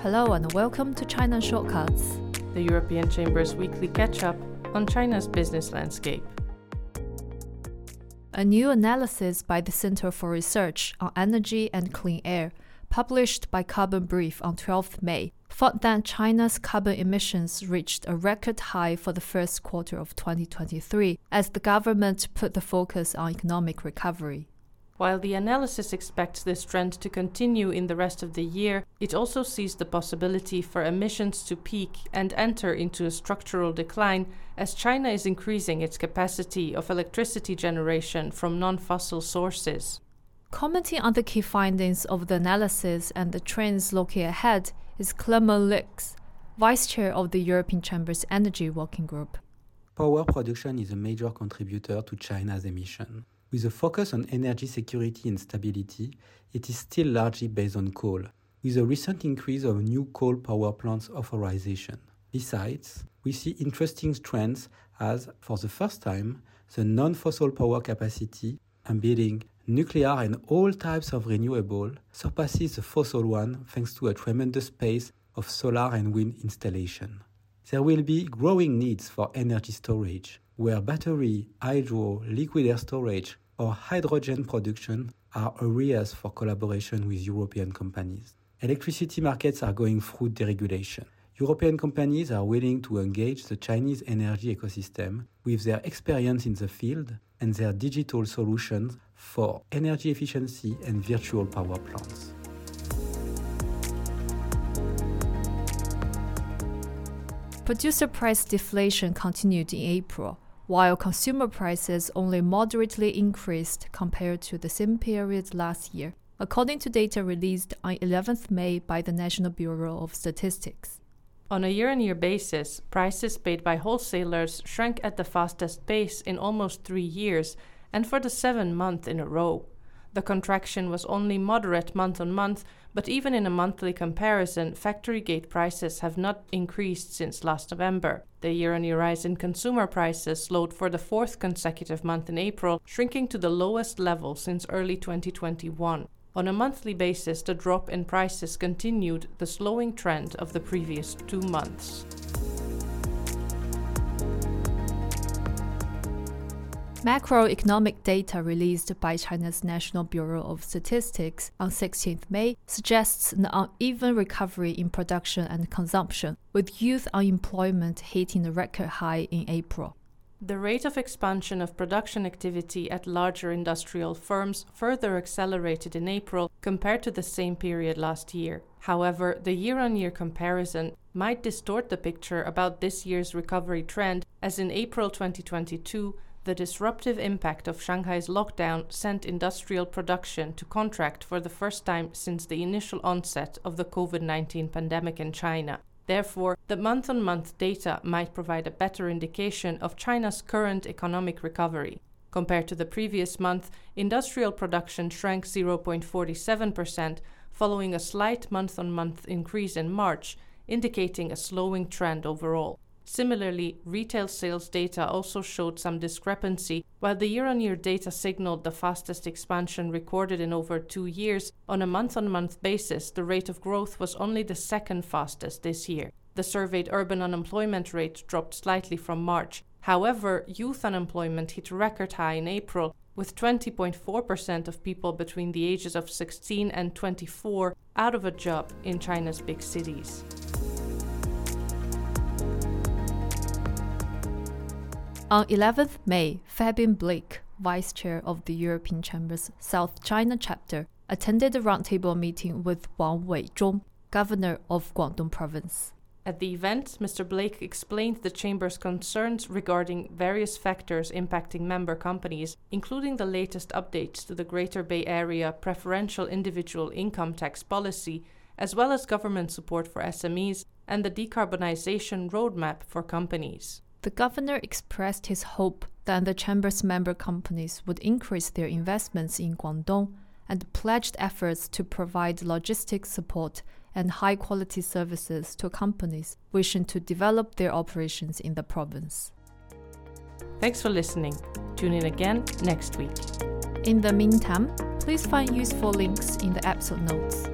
Hello and welcome to China Shortcuts, the European Chamber's weekly catch up on China's business landscape. A new analysis by the Center for Research on Energy and Clean Air, published by Carbon Brief on 12th May, found that China's carbon emissions reached a record high for the first quarter of 2023 as the government put the focus on economic recovery. While the analysis expects this trend to continue in the rest of the year, it also sees the possibility for emissions to peak and enter into a structural decline as China is increasing its capacity of electricity generation from non fossil sources. Commenting on the key findings of the analysis and the trends looking ahead is Clement Lix, Vice Chair of the European Chamber's Energy Working Group. Power production is a major contributor to China's emission. With a focus on energy security and stability, it is still largely based on coal, with a recent increase of new coal power plants authorization. Besides, we see interesting trends as, for the first time, the non fossil power capacity, embedding nuclear and all types of renewable, surpasses the fossil one thanks to a tremendous pace of solar and wind installation. There will be growing needs for energy storage, where battery, hydro, liquid air storage, or hydrogen production are areas for collaboration with European companies. Electricity markets are going through deregulation. European companies are willing to engage the Chinese energy ecosystem with their experience in the field and their digital solutions for energy efficiency and virtual power plants. Producer price deflation continued in April while consumer prices only moderately increased compared to the same period last year, according to data released on 11th May by the National Bureau of Statistics. On a year on year basis, prices paid by wholesalers shrank at the fastest pace in almost three years and for the seventh month in a row. The contraction was only moderate month on month, but even in a monthly comparison, factory gate prices have not increased since last November. The year on year rise in consumer prices slowed for the fourth consecutive month in April, shrinking to the lowest level since early 2021. On a monthly basis, the drop in prices continued the slowing trend of the previous two months. Macroeconomic data released by China's National Bureau of Statistics on 16th May suggests an uneven recovery in production and consumption, with youth unemployment hitting a record high in April. The rate of expansion of production activity at larger industrial firms further accelerated in April compared to the same period last year. However, the year on year comparison might distort the picture about this year's recovery trend, as in April 2022, the disruptive impact of Shanghai's lockdown sent industrial production to contract for the first time since the initial onset of the COVID 19 pandemic in China. Therefore, the month on month data might provide a better indication of China's current economic recovery. Compared to the previous month, industrial production shrank 0.47%, following a slight month on month increase in March, indicating a slowing trend overall. Similarly, retail sales data also showed some discrepancy. While the year on year data signaled the fastest expansion recorded in over two years, on a month on month basis, the rate of growth was only the second fastest this year. The surveyed urban unemployment rate dropped slightly from March. However, youth unemployment hit record high in April, with 20.4% of people between the ages of 16 and 24 out of a job in China's big cities. On 11th May, Fabian Blake, Vice Chair of the European Chamber's South China chapter, attended a roundtable meeting with Wang Weizhong, Governor of Guangdong Province. At the event, Mr. Blake explained the Chamber's concerns regarding various factors impacting member companies, including the latest updates to the Greater Bay Area preferential individual income tax policy, as well as government support for SMEs and the decarbonization roadmap for companies. The governor expressed his hope that the chamber's member companies would increase their investments in Guangdong and pledged efforts to provide logistics support and high quality services to companies wishing to develop their operations in the province. Thanks for listening. Tune in again next week. In the meantime, please find useful links in the episode notes.